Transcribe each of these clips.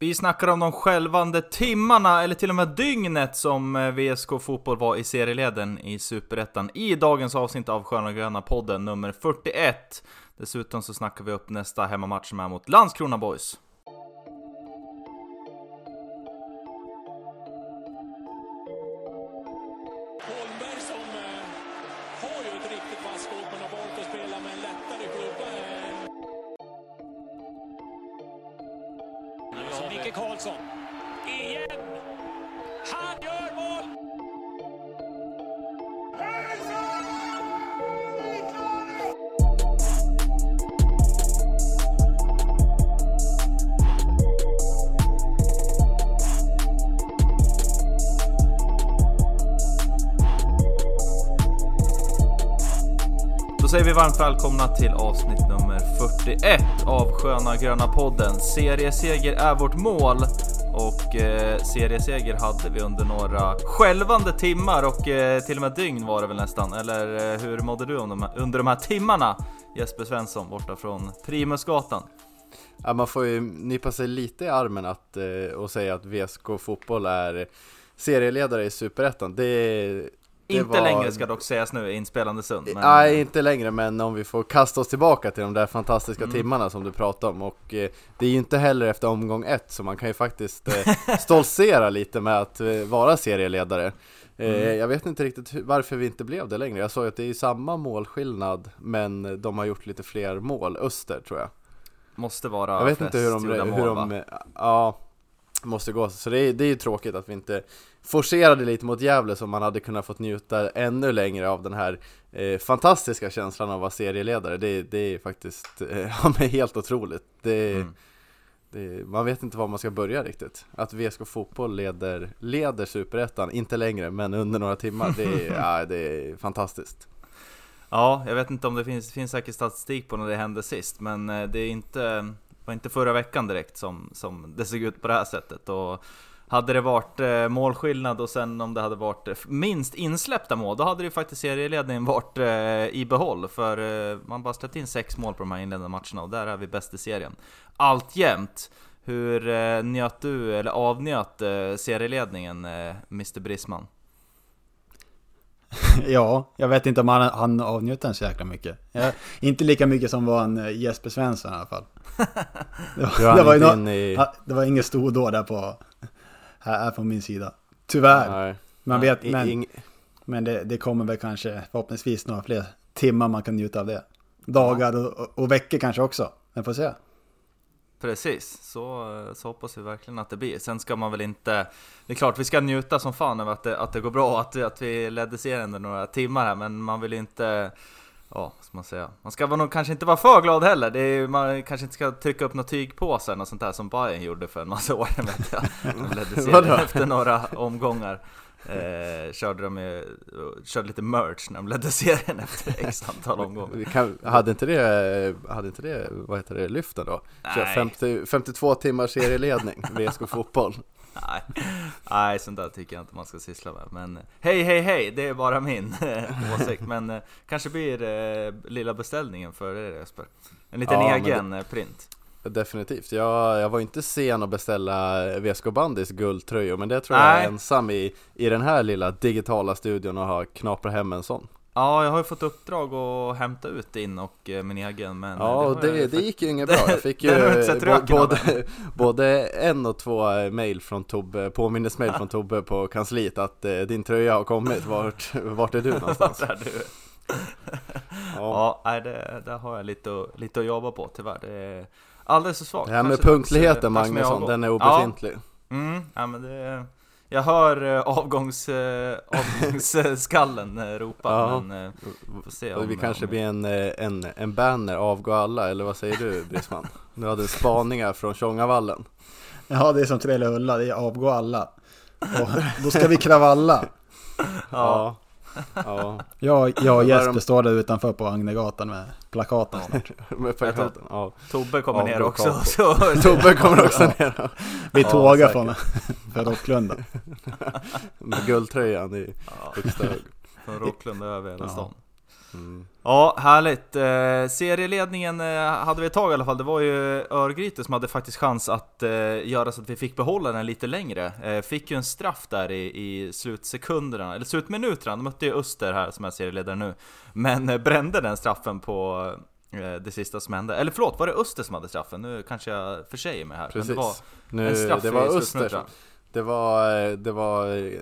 Vi snackar om de skälvande timmarna, eller till och med dygnet som eh, VSK Fotboll var i serieleden i Superettan i dagens avsnitt av Sköna Gröna podden nummer 41. Dessutom så snackar vi upp nästa hemmamatch som är mot Landskrona Boys. Välkomna till avsnitt nummer 41 av Sköna Gröna podden. Serieseger är vårt mål och eh, serieseger hade vi under några skälvande timmar och eh, till och med dygn var det väl nästan. Eller eh, hur mådde du under de här timmarna? Jesper Svensson borta från Primusgatan. Ja, man får ju nypa sig lite i armen att, eh, och säga att VSK Fotboll är serieledare i Superettan. Det, det inte var- längre ska dock sägas nu i inspelande stund. Men, Nej, inte längre, men om vi får kasta oss tillbaka till de där fantastiska Mm. timmarna som du pratade om och eh, det är ju inte heller efter omgång ett så man kan ju faktiskt eh, stoltsera lite med att eh, vara serieledare. Eh, Mm. Jag vet inte riktigt varför vi inte blev det längre. Jag såg att det är samma målskillnad, men de har gjort lite fler mål, Öster tror jag. Måste vara Jag vet inte hur de, gjorda hur mål, de va? ja, måste gå. Så det är, det är ju tråkigt att vi inte forcerade lite mot Gävle som man hade kunnat fått njuta ännu längre av den här eh, fantastiska känslan av att vara serieledare. Det, det är faktiskt eh, helt otroligt. Det, Mm. det, man vet inte var man ska börja riktigt. Att VSK Fotboll leder, leder Superettan, inte längre, men under några timmar. Det ja, det är fantastiskt. Ja, jag vet inte om det finns, finns säkert statistik på när det hände sist, men eh, det är inte, var inte förra veckan direkt som, som det såg ut på det här sättet. Och hade det varit eh, målskillnad och sen om det hade varit eh, minst insläppta mål, då hade det ju faktiskt serieledningen varit eh, i behåll. För eh, man bara släppt in sex mål på de här inledande matcherna och där är vi bäst i serien. Alltjämt, hur eh, njöt du, eller avnjöt eh, serieledningen, eh, Mr Brisman? Ja, jag vet inte om han, han avnjöt den så jäkla mycket. Ja, inte lika mycket som var en eh, Jesper Svensson i alla fall. Det var, det var, ju i... det var inget stordåd där på, här, här från min sida. Tyvärr. Nej, Man vet, men, ing- men det, det kommer väl kanske förhoppningsvis några fler timmar man kan njuta av det. Dagar och, och, och veckor kanske också. Men får se. Precis, så, så hoppas vi verkligen att det blir. Sen ska man väl inte... Det är klart, vi ska njuta som fan över att det, att det går bra, att, att vi ledde serien under några timmar här, men man vill inte... Ja, ska man säga? Man ska nog kanske inte vara för glad heller. Det är, man kanske inte ska trycka upp några tygpåsar och sånt där som Bayern gjorde för en massa år sedan vet jag. De ledde serien efter några omgångar. Eh, körde de med, körde lite merch när de ledde serien efter x antal omgångar. Kan, hade, inte det, hade inte det, vad heter det, lyften då? Kör Nej. 50, 52 timmars serieledning, VSK Fotboll. Nej, nej, sånt där tycker jag inte man ska syssla med. Men hej, hej, hej, det är bara min eh, åsikt. Men eh, kanske blir eh, lilla beställningen för er Jesper. En liten Ja, egen eh, print. Definitivt. Jag, jag var inte sen att beställa VSK Bandys guldtröjor, men det tror jag Nej. är ensam i, i den här lilla digitala studion och har knaprat hem en sån. Ja, jag har ju fått uppdrag att hämta ut din och eh, min egen. Men Ja, det, det fakt- gick ju inget bra. Jag fick ju både, både en och två mail från Tobbe, påminnesmail från Tobbe på kansliet att eh, din tröja har kommit. Vart, vart är du någonstans? Där du. Ja, nej, det, där har jag lite, att- lite att jobba på tyvärr. Det är alldeles för svagt. Det här med Kanske punktligheten dags Magnusson, den är Ja, obefintlig. Mm, ja men det... Jag hör eh, avgångs, eh, avgångsskallen eh, ropa, Ja. men får se om... vi kanske om, blir en, en, en banner, avgå alla, eller vad säger du Brisman? Nu hade du spaningar från Tjongavallen. Ja, det är som Trelle Ulla, det är avgå alla. Och då ska vi kravalla. Ja, Ja, Jag, jag och Jesper står där utanför på Agnegatan med plakaten snart. med plakaten. Ja. Tobbe kommer ner Avgå också. Så, Tobbe kommer också ner Vi Ja, tågar från Rocklunda. med guldtröjan i ja, från Rocklunda över hela Ja. Ja, härligt. Eh, serieledningen eh, hade vi ett tag i alla fall. Det var ju Örgryte som hade faktiskt chans att eh, göra så att vi fick behålla den lite längre. Eh, fick ju en straff där i, i slutsekunderna, eller slutminuterna. De mötte ju Öster här som är serieledare nu. Men eh, brände den straffen på eh, det sista som hände. Eller förlåt, var det Öster som hade straffen? Nu kanske jag försäger mig här. Precis. Men det var nu, en straff det var i Öster det var, eh, det var,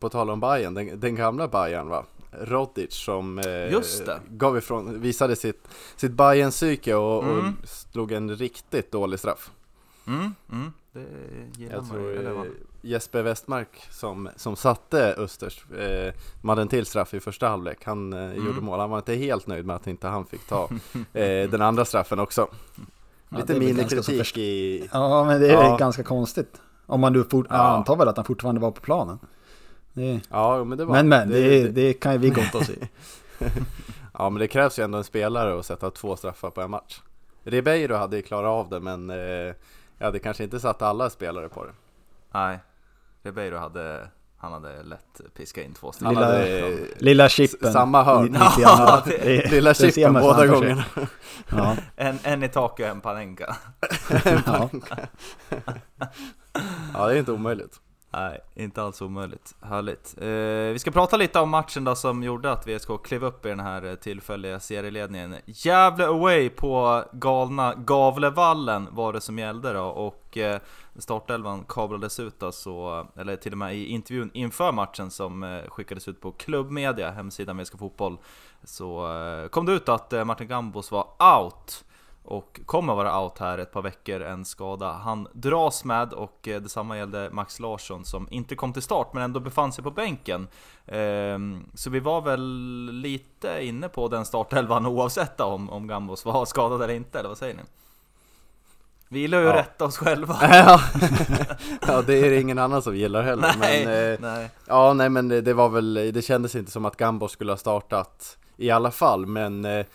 på tal om Bayern, den, den gamla Bayern va? Rodic som eh, Just det. gav ifrån, visade sitt, sitt bayern psyke och, Mm. och slog en riktigt dålig straff. Mm, mm, det gillar Jag man tror. Eller eh? Jesper Westmark som, som satte Östers, eh, de hade en till straff i första halvlek, han eh, Mm. gjorde mål. Han var inte helt nöjd med att inte han fick ta eh, den andra straffen också. Ja, Lite minikritik först- i... Ja, men det är Ja. ganska konstigt. Om man nu fort... Ja. Antar väl att han fortfarande var på planen. Det... Ja, men det var... Men men, det, det, kan ju vi gotta oss i. Ja men det krävs ju ändå en spelare att sätta två straffar på en match Ribeiro hade ju klarat av det men eh, jag hade kanske inte satt alla spelare på det Nej, Ribeiro hade, han hade lätt piskat in två stycken. Lilla- hade Lilla chippen. samma hörn. Grann. Det- lilla det chippen man båda gångerna Ja, En, en i taket och en Panenka. ja. Ja det är inte omöjligt Nej, inte alls omöjligt. Härligt. Eh, vi ska prata lite om matchen då som gjorde att VSK klev upp i den här eh, tillfälliga serieledningen. Gävle away på galna Gavlevallen var det som gällde då och eh, startelvan kablades ut då så, eller till och med i intervjun inför matchen som eh, skickades ut på klubbmedia, hemsidan VSK Fotboll, så eh, kom det ut att eh, Martin Gambos var out och kommer vara out här ett par veckor, en skada han dras med och eh, detsamma gällde Max Larsson som inte kom till start men ändå befann sig på bänken. Ehm, Så vi var väl lite inne på den startelvan oavsett om, om Gambos var skadad eller inte, eller vad säger ni? Vi gillar ju att Ja. rätta oss själva. ja. ja det är det ingen annan som gillar heller Nej, men, eh, nej. Ja nej men det det var väl, det kändes inte som att Gambos skulle ha startat i alla fall men eh,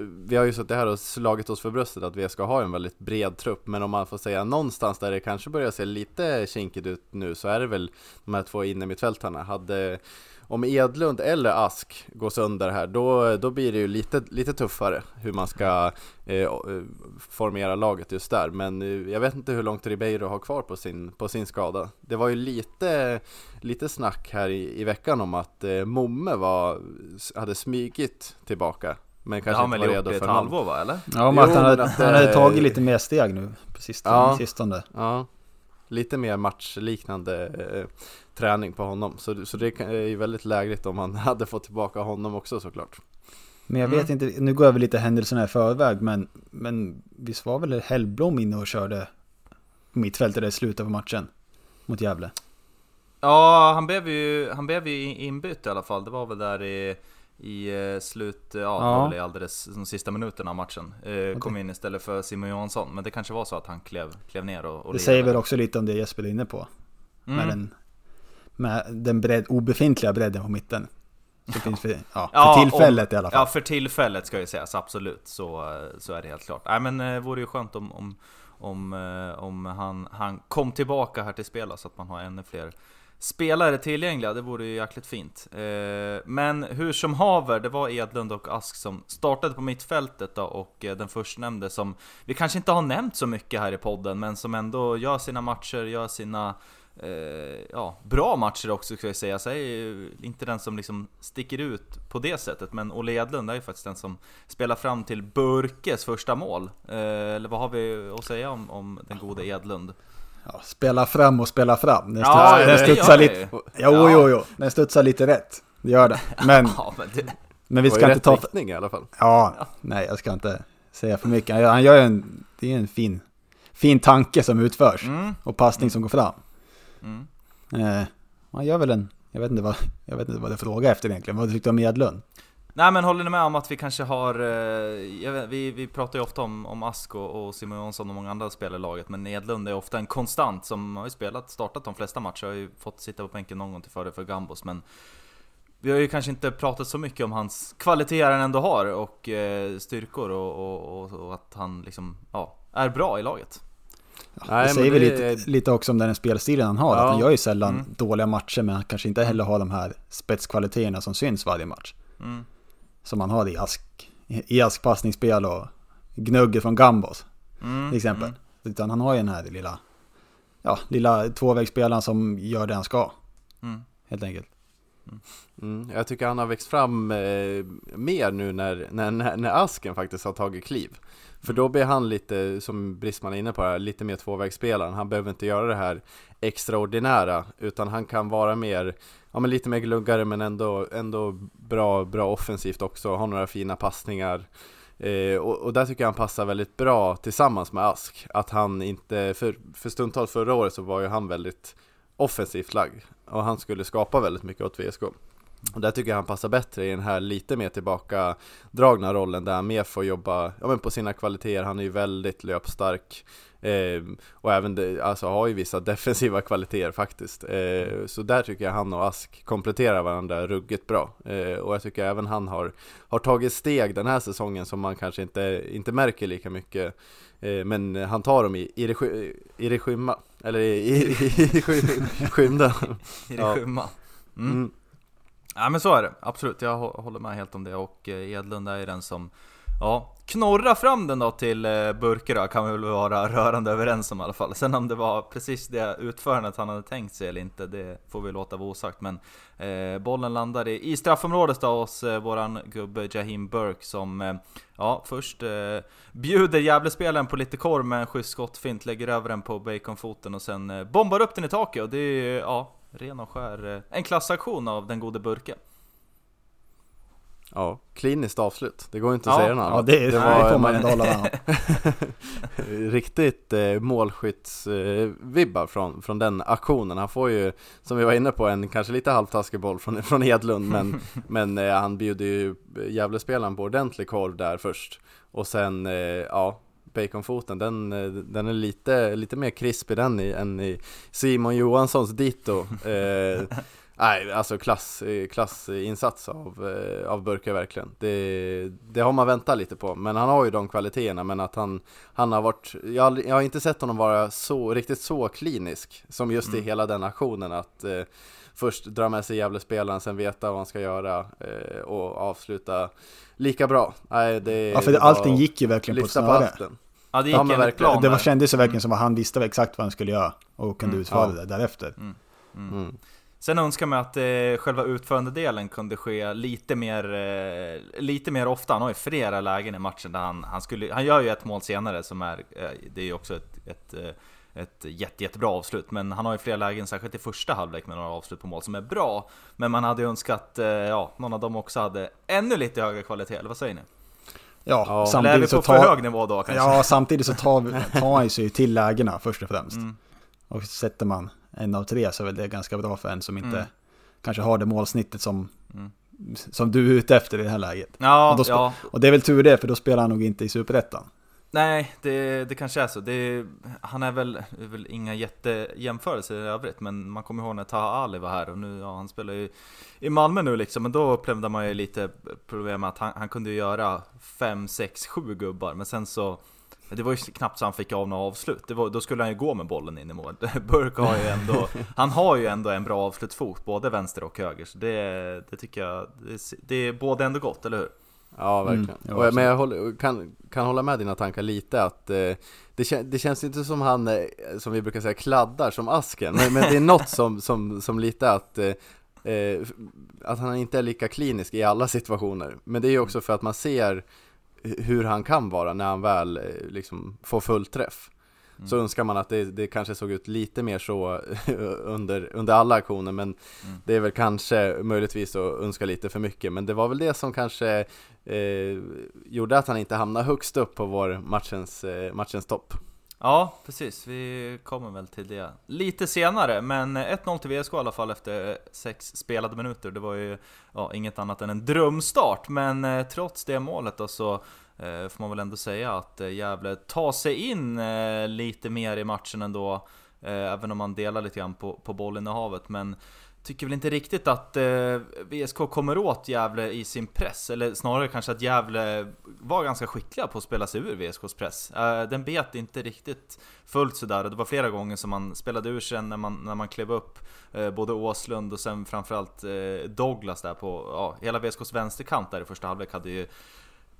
vi har ju suttit här och slagit oss för bröstet att vi ska ha en väldigt bred trupp men om man får säga någonstans där det kanske börjar se lite kinkigt ut nu så är det väl de här två innermittfältarna. Hade om Edlund eller Ask går sönder här då, då blir det ju lite, lite tuffare hur man ska eh, eh, formera laget just där men eh, jag vet inte hur långt Ribeiro har kvar på sin, på sin skada. Det var ju lite, lite snack här i, i veckan om att eh, Momme var, hade smygit tillbaka men kanske har inte han var redo ett för någon. halvår va, eller? ja men att Jo, han, men hade, att, han hade eh, tagit lite mer steg nu på sistone. Ja. sistone. Ja, lite mer matchliknande eh, träning på honom. Så, så det kan- är ju väldigt lägligt om man hade fått tillbaka honom också såklart. Men jag Mm. vet inte, nu går jag väl lite händelserna i förväg, men, men visst var väl Hellblom inne och körde på mittfältet i slutet av matchen mot Gävle? Ja, han blev ju, han blev ju inbytt i alla fall. Det var väl där i, i eh, slut, ja, Ja. väl i alldeles de sista minuterna av matchen. Eh, kom in istället för Simon Johansson. Men det kanske var så att han klev, klev ner och, och Det säger väl också lite om det Jesper är inne på. Med Mm. den, med den bredd, obefintliga bredden på mitten. Så finns för, ja, för Ja, tillfället om, i alla fall. Ja, för tillfället ska ju sägas, absolut. Så, eh, så är det helt klart. Nej men det vore ju skönt om, om, om, eh, om han, han kom tillbaka här till spela så att man har ännu fler spelare tillgängliga. Det vore ju jäkligt fint. Eh, men hur som haver, det var Edlund och Ask som startade på mittfältet då och eh, den förstnämnde som vi kanske inte har nämnt så mycket här i podden men som ändå gör sina matcher, gör sina eh, ja, bra matcher också ska jag säga. Så är ju inte den som liksom sticker ut på det sättet. Men Olle Edlund är ju faktiskt den som spelar fram till Burkes första mål. Eller vad har vi att säga om, om den gode Edlund? Ja, spela fram och spela fram. Den, Ja, den studsar lite... Jo, Ja. jo, jo. Den studsar lite rätt. Det gör den. Men, Ja, men det, men vi ska inte ta... riktning i alla fall. Ja, nej, jag ska inte säga för mycket. Han gör, en... Det är en fin, fin tanke som utförs. mm, Och passning som går fram. mm. Eh, han gör väl en... Jag vet inte vad, jag vet inte vad det frågar efter egentligen. Vad tyckte du om Edlund? Nej men håller ni med om att vi kanske har, eh, jag vet, vi, vi pratar ju ofta om, om Ask och, Simon Jonsson och många andra spelare i laget Men Edlund är ofta en konstant som har ju spelat, startat de flesta matcher, har ju fått sitta på bänken någon gång till fördel för Gambos men Vi har ju kanske inte pratat så mycket om hans kvaliteter han ändå har och eh, styrkor och, och, och, och att han liksom, ja, är bra i laget Ja, Nej, det säger väl det- lite, lite också om den spelstilen han har. Ja. Att han gör ju sällan Mm. dåliga matcher men han kanske inte heller har de här spetskvaliteterna som syns varje match. mm. Som man har i Ask. I Ask passningsspel och gnugger från Gambos Mm, till exempel. mm. Utan han har ju den här lilla, ja, lilla tvåvägsspelaren som gör det han ska. Mm. Helt enkelt. Mm, jag tycker han har växt fram eh, mer nu när, när, när, när Asken faktiskt har tagit kliv. För då blir han lite, som Brisman är inne på här, lite mer tvåvägsspelaren. Han behöver inte göra det här extraordinära, utan han kan vara mer, ja men lite mer gluggare men ändå, ändå bra, bra offensivt också, har några fina passningar. Eh, och, och där tycker jag han passar väldigt bra tillsammans med Ask. Att han inte, för, för stundtals förra året så var ju han väldigt offensivt lagd. Och han skulle skapa väldigt mycket åt VSK. Och där tycker jag han passar bättre i den här lite mer tillbaka dragna rollen där han mer får jobba ja, men på sina kvaliteter. Han är ju väldigt löpstark. Eh, och även det, alltså har ju vissa defensiva kvaliteter faktiskt. Eh, så där tycker jag han och Ask kompletterar varandra ruggigt bra. Eh, och jag tycker även han har, har tagit steg den här säsongen som man kanske inte, inte märker lika mycket. Eh, men han tar dem i, i, det, sky- i det skymma, eller i, i, i, i sky- skymda. I det skymma. Mm. Mm. Ja men så är det, absolut. Jag hå- håller med helt om det. Och eh, Edlund är ju den som Ja, knorra fram den då till eh, Burkerö kan vi väl vara rörande överens om i alla fall. Sen om det var precis det utförandet han hade tänkt sig eller inte, det får vi låta vara osagt. Men eh, bollen landar i, i straffområdet då hos eh, våran gubbe Jahim Burke som eh, Ja, först eh, bjuder Gävlespelaren på lite korv med en schysst skottfint, lägger över den på baconfoten och sen eh, bombar upp den i taket och det är ju, ja, ren och skär eh, en klassaktion av den gode Burke. Ja, kliniskt avslut. Det går inte att Ja, säga något annat. Ja, det, det, var får man en- ändå hålla med. Riktigt eh, målskyttsvibbar från, från den aktionen. Han får ju, som vi var inne på, en kanske lite halvtaskig boll från, från Edlund, men, men eh, han bjuder ju Gävlespelaren på ordentlig korv där först. Och sen, eh, ja, baconfoten, den, eh, den är lite, lite mer krispig den i, än i Simon Johanssons dito. Nej, alltså klass, eh, klassinsats av, eh, av Burke verkligen. Det, det har man väntat lite på, men han har ju de kvaliteterna, men att han, han har varit, jag har, jag har inte sett honom vara så, riktigt så klinisk som just i hela den aktionen att eh, först dra med sig Gävlespelaren, sen veta vad han ska göra eh, och avsluta lika bra. Nej, det, Ja, för det allting gick ju verkligen på ett snöre. Ja det gick Ja, verkligen. plan Det var, kändes ju verkligen som att han visste exakt vad han skulle göra och kunde Mm, utföra ja. det därefter. Mm. Sen önskar man att eh, själva utförandedelen kunde ske lite mer, eh, lite mer ofta. Han har ju flera lägen i matchen där han, han skulle, han gör ju ett mål senare som är, eh, det är ju också ett, ett, eh, ett jätte, jättebra avslut. Men han har ju flera lägen, särskilt i första halvlek med några avslut på mål som är bra. Men man hade ju önskat, eh, ja, någon av dem också hade ännu lite högre kvalitet, eller vad säger ni? Ja, Ja. Vi samtidigt på så för tar, hög nivå då kanske? ja, samtidigt så tar, vi- tar han sig till lägena först och främst. Mm. Och sätter man en av tre så är väl det ganska bra för en som inte Mm. kanske har det målsnittet som, Mm. som du är ute efter i det här läget. Ja, Och ja. Och det är väl tur det, för då spelar han nog inte i Superettan. Nej, det, det kanske är så. Det, han är väl, är väl inga jättejämförelser i övrigt, men man kommer ihåg när Taha Ali var här och nu, ja, han spelar ju i Malmö nu liksom, men då upplevde man ju lite problem med att han, han kunde göra 5, 6, 7 gubbar, men sen så det var ju knappt så han fick av några avslut, det var, då skulle han ju gå med bollen in i mål. Burke har ju ändå, han har ju ändå en bra avslutsfot, både vänster och höger, så det, det tycker jag, det, det är både ändå gott, eller hur? Ja, verkligen. Mm, ja, och, absolut. men jag håller, kan, kan hålla med dina tankar lite att eh, det, kän, det känns inte som han, eh, som vi brukar säga, kladdar som asken. Men, men det är något som, som, som lite att, eh, eh, att han inte är lika klinisk i alla situationer. Men det är ju också för att man ser hur han kan vara när han väl eh, liksom får full träff. Så önskar man att det, det kanske såg ut lite mer så under, under alla aktioner men det är väl kanske möjligtvis att önska lite för mycket men det var väl det som kanske eh, gjorde att han inte hamnade högst upp på vår matchens, eh, matchens topp. Ja, precis. Vi kommer väl till det lite senare. Men 1-0 till VSK i alla fall efter sex spelade minuter. Det var ju ja, inget annat än en drömstart. Men eh, trots det målet då så eh, får man väl ändå säga att eh, Gävle tar sig in eh, lite mer i matchen ändå. Eh, även om man delar lite grann på, på bollinnehavet. Men tycker väl inte riktigt att eh, VSK kommer åt Gävle i sin press. Eller snarare kanske att Gävle var ganska skickliga på att spela sig ur VSKs press. Eh, den bet inte riktigt fullt sådär. och Det var flera gånger som man spelade ur sig när man, när man klev upp. Eh, både Åslund och sen framförallt eh, Douglas där på, ja, hela VSKs vänsterkant där i första halvlek hade ju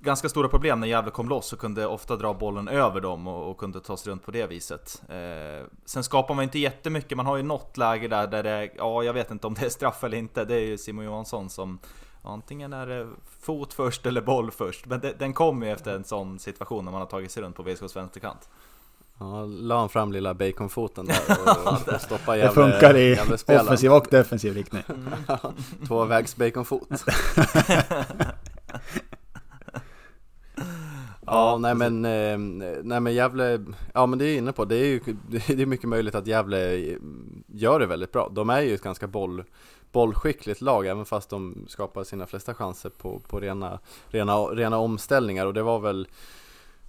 ganska stora problem när Gävle kom loss och kunde ofta dra bollen över dem och, och kunde ta sig runt på det viset. Eh, sen skapar man inte jättemycket, man har ju något läge där, där det, ja jag vet inte om det är straff eller inte, det är ju Simon Johansson som Antingen är det fot först eller boll först, men det, den kommer ju efter en sån situation när man har tagit sig runt på VSKs vänsterkant. Ja, la han fram lilla baconfoten där och, och stoppade Det Gävle, funkar i offensiv och defensiv riktning. Tvåvägs baconfot. Ja, nej men, eh, nej men Gävle, ja men det är jag inne på, det är ju det är mycket möjligt att Gävle gör det väldigt bra. De är ju ett ganska boll, bollskickligt lag, även fast de skapar sina flesta chanser på, på rena, rena, rena omställningar. Och det var väl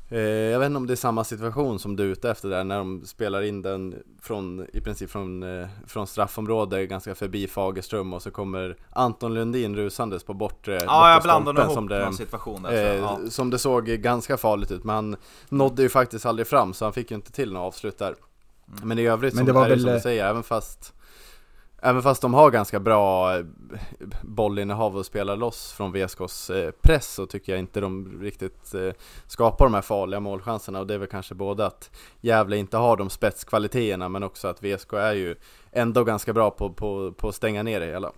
jag vet inte om det är samma situation som du är ute efter där när de spelar in den från, i princip från, eh, från straffområde ganska förbi Fagerström och så kommer Anton Lundin rusandes på bortre, Ja, jag blandade ihop som det, någon situation där. Eh, Ja. Som det såg ganska farligt ut, men han nådde ju faktiskt aldrig fram så han fick ju inte till några avslut där. Mm. Men i övrigt Men som, det var är det väl, som du eh, säger, även fast Även fast de har ganska bra eh, bollinnehav och spelar loss från VSKs eh, press så tycker jag inte de riktigt eh, skapar de här farliga målchanserna och det är väl kanske både att Gävle inte har de spetskvaliteterna men också att VSK är ju ändå ganska bra på, på, på att stänga ner det hela.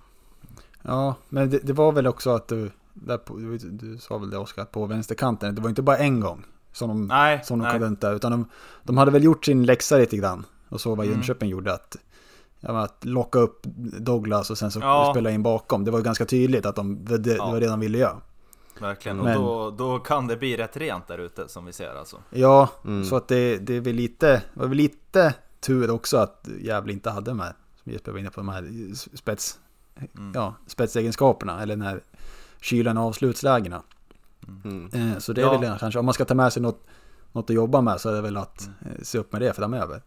Ja, men det, det var väl också att du, där på, du, du sa väl det Oskar, på vänsterkanten, det var inte bara en gång som de, Nej, som de nej. kunde inte, utan de, de hade väl gjort sin läxa lite grann. Och så vad Mm. Jönköping gjorde, att, att locka upp Douglas och sen så Ja. spela in bakom. Det var ganska tydligt att de, det, det Ja. var det de ville göra. Verkligen, Men- och då, då kan det bli rätt rent där ute som vi ser alltså. Ja, Mm. så att det, det är väl lite, var väl lite tur också att Gävle inte hade de här, som Jesper var inne på, de här spets, Mm. ja, spetsegenskaperna, eller den här kylan och avslutslägena. Mm. Eh, Så det är Ja. väl kanske, om man ska ta med sig något, något att jobba med så är det väl att eh, se upp med det framöver.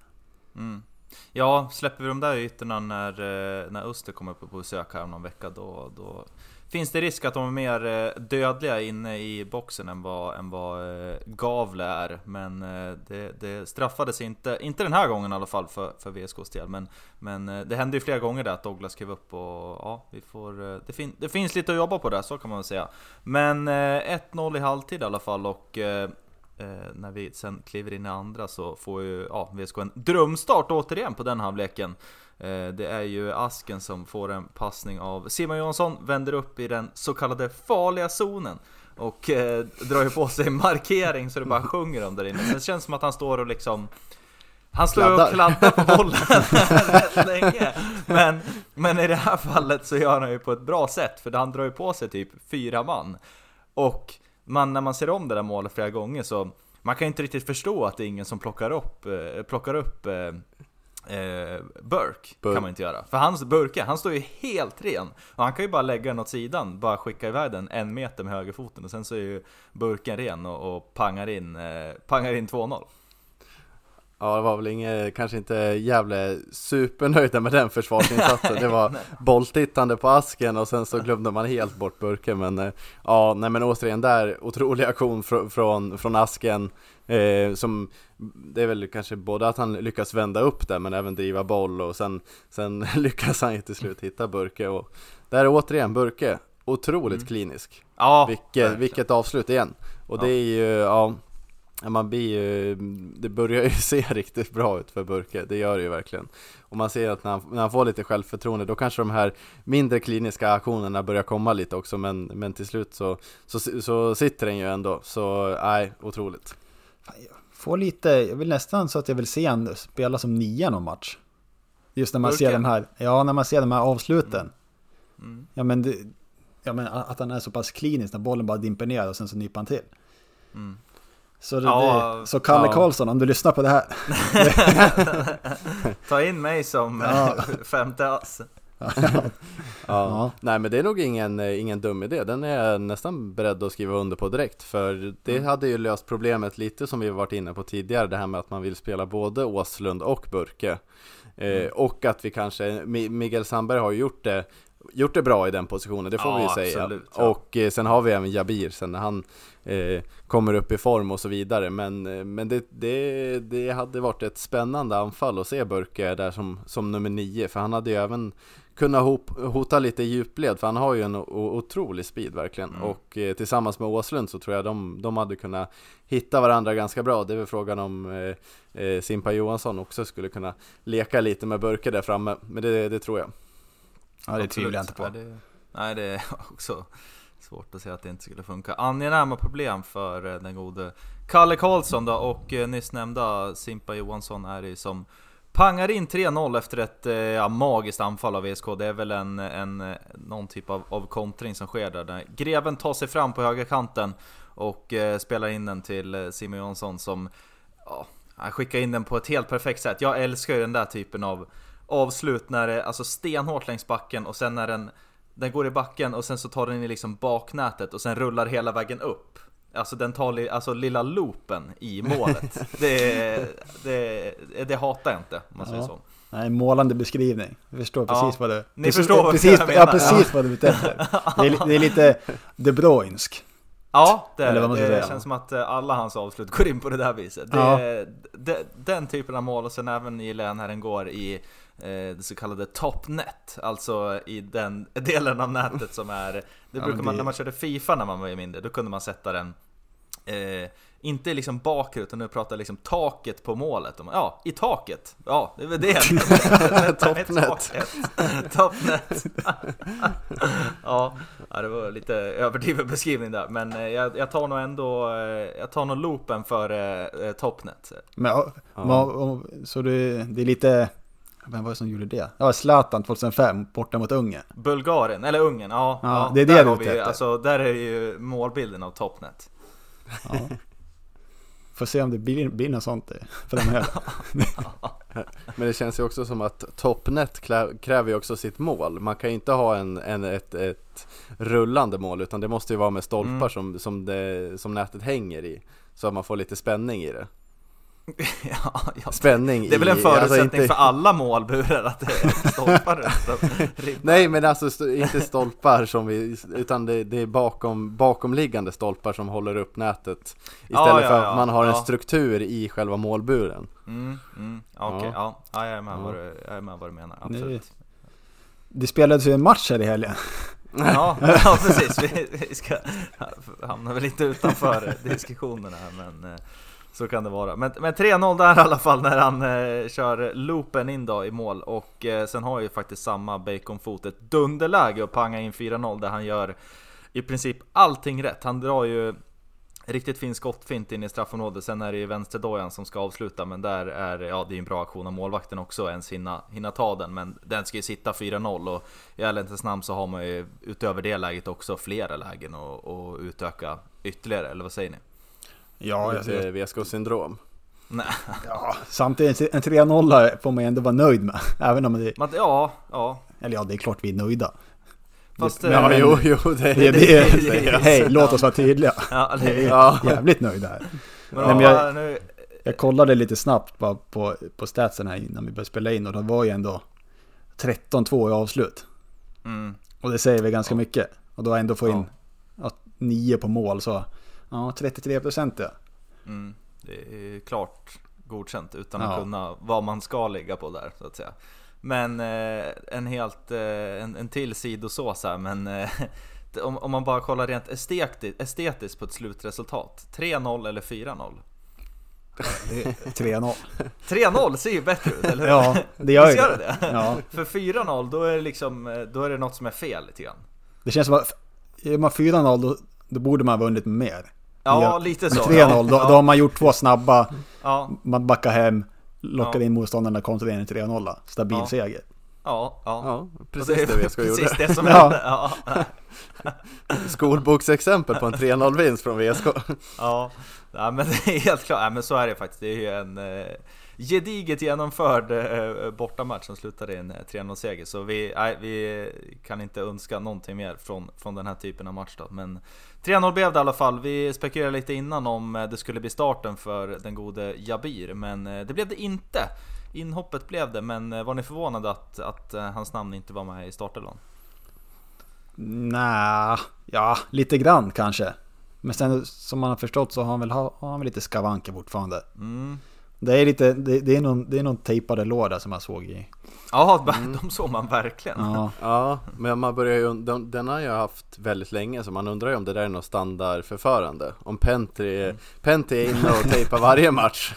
Mm. Ja, släpper vi de där ytorna när, eh, när Öster kommer på besök här om någon vecka då, då finns det risk att de är mer eh, dödliga inne i boxen än vad, än vad eh, Gavle är. Men det, det straffades inte, inte den här gången i alla fall för, för VSKs del. Men, men det hände ju flera gånger där att Douglas skrev upp och ja, vi får, det, fin, det finns lite att jobba på där, så kan man väl säga. Men 1-0 i halvtid i alla fall och när vi sen kliver in i andra så får ju ja, VSK en drömstart återigen på den halvleken. Eh, det är ju Asken som får en passning av Simon Johansson, vänder upp i den så kallade farliga zonen. Och eh, drar ju på sig en markering så det bara sjunger om där inne. Men det känns som att han står och liksom han står och kladdar på bollen rätt länge. Men, men i det här fallet så gör han ju på ett bra sätt, för han drar ju på sig typ fyra man. Och man, när man ser om det där målet flera gånger så man kan inte riktigt förstå att det är ingen som plockar upp, eh, plockar upp eh, eh, Burke. Bur- kan man inte göra. För hans Burke, han står ju helt ren. Och han kan ju bara lägga den åt sidan, bara skicka iväg den en meter med högerfoten och sen så är ju Burken ren och, och pangar in, eh, pangar in 2-0. Ja, det var väl inget, kanske inte jävla supernöjda med den försvarsinsatsen. Det var bolltittande på asken och sen så glömde man helt bort burken. Men eh, ja, nej men återigen där, otrolig aktion fr från, från asken. Eh, som, det är väl kanske både att han lyckas vända upp där men även driva boll och sen, sen lyckas han ju till slut hitta Burke. Och där är återigen Burke, otroligt Mm. klinisk. Ja, Vilket, vilket avslut igen! Och Ja. det är ju, ja, ja, man blir ju, det börjar ju se riktigt bra ut för Burke, det gör det ju verkligen. Och man ser att när han, när han får lite självförtroende, då kanske de här mindre kliniska aktionerna börjar komma lite också, men, men till slut så, så, så sitter den ju ändå, så nej, otroligt. Få lite, jag vill nästan så att jag vill se han spela som nia någon match. Just när man ser Burke? de här, ja när man ser de här avsluten. Mm. Ja men, det, ja men att han är så pass klinisk när bollen bara dimper ner och sen så nyper han till. Mm. Så, det, Ja, det, så Kalle ja. Karlsson, om du lyssnar på det här. Ta in mig som Ja. femte ass. Ja. Ja. Nej men det är nog ingen, ingen dum idé, den är jag nästan beredd att skriva under på direkt För det Mm. hade ju löst problemet lite som vi varit inne på tidigare Det här med att man vill spela både Åslund och Burke eh, Mm. Och att vi kanske, Mi- Miguel Sandberg har ju gjort det Gjort det bra i den positionen, det får Ja, vi ju säga. absolut, ja. Och eh, sen har vi även Jabir sen när han eh, kommer upp i form och så vidare. Men, eh, men det, det, det hade varit ett spännande anfall att se Burke där som, som nummer nio. För han hade ju även kunnat hop, hota lite i djupled för han har ju en o- otrolig speed verkligen. Mm. Och eh, tillsammans med Åslund så tror jag de, de hade kunnat hitta varandra ganska bra. Det är väl frågan om eh, eh, Simpa Johansson också skulle kunna leka lite med Burke där framme. Men det, det tror jag Ja, det tvivlar jag inte på. Ja, det, nej, det är också svårt att säga att det inte skulle funka. Angenäma problem för eh, den gode Kalle Karlsson då och eh, nyss nämnda Simpa Johansson är det som pangar in 3-0 efter ett eh, ja, magiskt anfall av VSK. Det är väl en, en, någon typ av, av kontring som sker där. där. Greven tar sig fram på högerkanten och eh, spelar in den till Simon Johansson som ja, skickar in den på ett helt perfekt sätt. Jag älskar ju den där typen av avslut när det är alltså stenhårt längs backen och sen när den, den går i backen och sen så tar den i liksom baknätet och sen rullar hela vägen upp. Alltså den tar li, alltså lilla loopen i målet. det, det, det hatar jag inte om man säger Ja. så. Nej, målande beskrivning. Jag förstår Ja, precis vad du... ni precis, förstår vad precis, jag menar. Ja, precis vad du är ute efter. Det är, det är lite De Bruynesk. Ja, det, det. säga. känns som att eh, alla hans avslut går in på det där viset. Det, Ja. det, den typen av mål och sen även gillar jag när den går i det så kallade top net, alltså i den delen av nätet som är, det Ja, brukar man det- när man körde Fifa när man var mindre, då kunde man sätta den eh, inte liksom bakåt, utan nu pratar liksom taket på målet. Ja, i taket. Ja, det är väl det. Toppnet. Toppnet. ja, det var lite överdriven beskrivning där. Men eh, jag, jag tar nog ändå, eh, jag tar nog loopen för eh, toppnet. Men, ja. Men, så det, det är lite... Vem var det som gjorde det? Ja, Zlatan 2005, borta mot Ungern. Bulgarien, eller Ungern, ja. Ja, det är det du vi. Alltså, där är ju målbilden av toppnet. Ja. Får se om det blir, blir något sånt eh, framöver. Men det känns ju också som att Topnet klä- kräver ju också sitt mål Man kan ju inte ha en, en, ett, ett rullande mål utan det måste ju vara med stolpar Mm. som, som, det, som nätet hänger i Så att man får lite spänning i det ja, ja. Spänning Det är väl en förutsättning alltså inte- för alla målburar att det är stolpar. Nej men alltså st- inte stolpar som vi, utan det, det är bakom, bakomliggande stolpar som håller upp nätet Istället Ja, ja, för att ja, man har en struktur i själva målburen Mm, mm, okej, Ja. ja. ja. jag är med Ja. vad du, jag är med vad du menar, absolut. Det spelades ju en match här i helgen. Ja, ja precis, vi, vi ska hamna väl lite utanför diskussionerna här men eh, så kan det vara. Men, men 3-0 där i alla fall när han eh, kör loopen in då i mål och eh, sen har ju faktiskt samma baconfot ett dunderläge och panga in 4-0 där han gör i princip allting rätt. Han drar ju Riktigt fin skottfint in i straffområdet, sen är det ju vänsterdojan som ska avsluta men där är ja det är en bra aktion av målvakten också ens hinna, hinna ta den men den ska ju sitta 4-0 och i ärlighetens namn så har man ju utöver det läget också flera lägen att och utöka ytterligare, eller vad säger ni? Ja, jag ser. Lite VSK-syndrom Nej, Ja, samtidigt en 3-0 får man ändå vara nöjd med. Även om det... men, ja, ja. Eller ja, det är klart vi är nöjda. Fast... Men- eh, Ja men- jo, jo det, Det, det, det det hej, låt oss vara tydliga. ja, Det det, är Ja. jävligt nöjda här. men, Nej, men ja, jag- nu, Jag kollade lite snabbt bara på, på statsen här innan vi började spela in och det var ju ändå 13-2 i avslut. mm, Och det säger väl ganska mycket. Och då ändå få in ja, 9 på mål så ja, 33 procent ja. mm, det är klart godkänt utan Ja. att kunna vad man ska ligga på där så att säga. Men eh, en helt, eh, en, en till sidosås här men eh, om, om man bara kollar rent estetiskt, estetiskt på ett slutresultat. 3-0 eller 4-0? 3-0. 3-0 ser ju bättre ut, eller hur? Ja, det gör ju det. det? Ja, För 4-0 då är det liksom, eh, då är det något som är fel lite grann. det känns som att är man 4-0 då, då borde man ha vunnit mer. Ja, lite så. 3-0 ja, då, då har man gjort två snabba, ja, man backar hem, lockar Ja. in motståndarna kontra en 3-0. Stabil Ja. seger. ja, ja. Precis är det VSK Precis gjorde det som Ja. hände. Ja. Skolboksexempel på en 3-0-vinst från VSK Ja, ja men det är helt klart. Ja, men så är det faktiskt. Det är ju en... eh, gediget genomförd eh, bortamatch som slutade i en 3-0 seger. Så vi, nej, vi kan inte önska någonting mer från, från den här typen av match då. Men 3-0 blev det i alla fall. Vi spekulerade lite innan om det skulle bli starten för den gode Jabir, men det blev det inte. Inhoppet blev det, men var ni förvånade att, att hans namn inte var med i startelvan? Nej, ja lite grann kanske. Men sen som man har förstått så har han väl, har han väl lite skavanker fortfarande. Mm. Det är lite, det, det, är någon, det är någon tejpade låda som jag såg i. Ja, mm. de såg man verkligen. Ja. ja, men man börjar ju, den, den har jag haft väldigt länge så man undrar ju om det där är något standardförförande. Om Pentry, mm. Pentry är inne och tejpar varje match.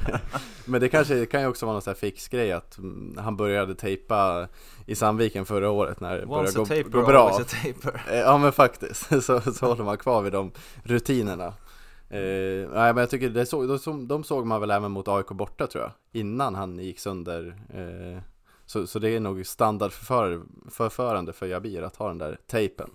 men det kanske det kan ju också vara någon sån här fixgrej att mm, han började tejpa i Sandviken förra året när det började gå, taper, gå bra. Eh, ja men faktiskt, så, så håller man kvar vid de rutinerna. Eh, nej men jag tycker det såg, de, de såg man väl även mot AIK borta tror jag, innan han gick sönder. Eh, så, så det är nog standardförförande för Jabir att ha den där tejpen.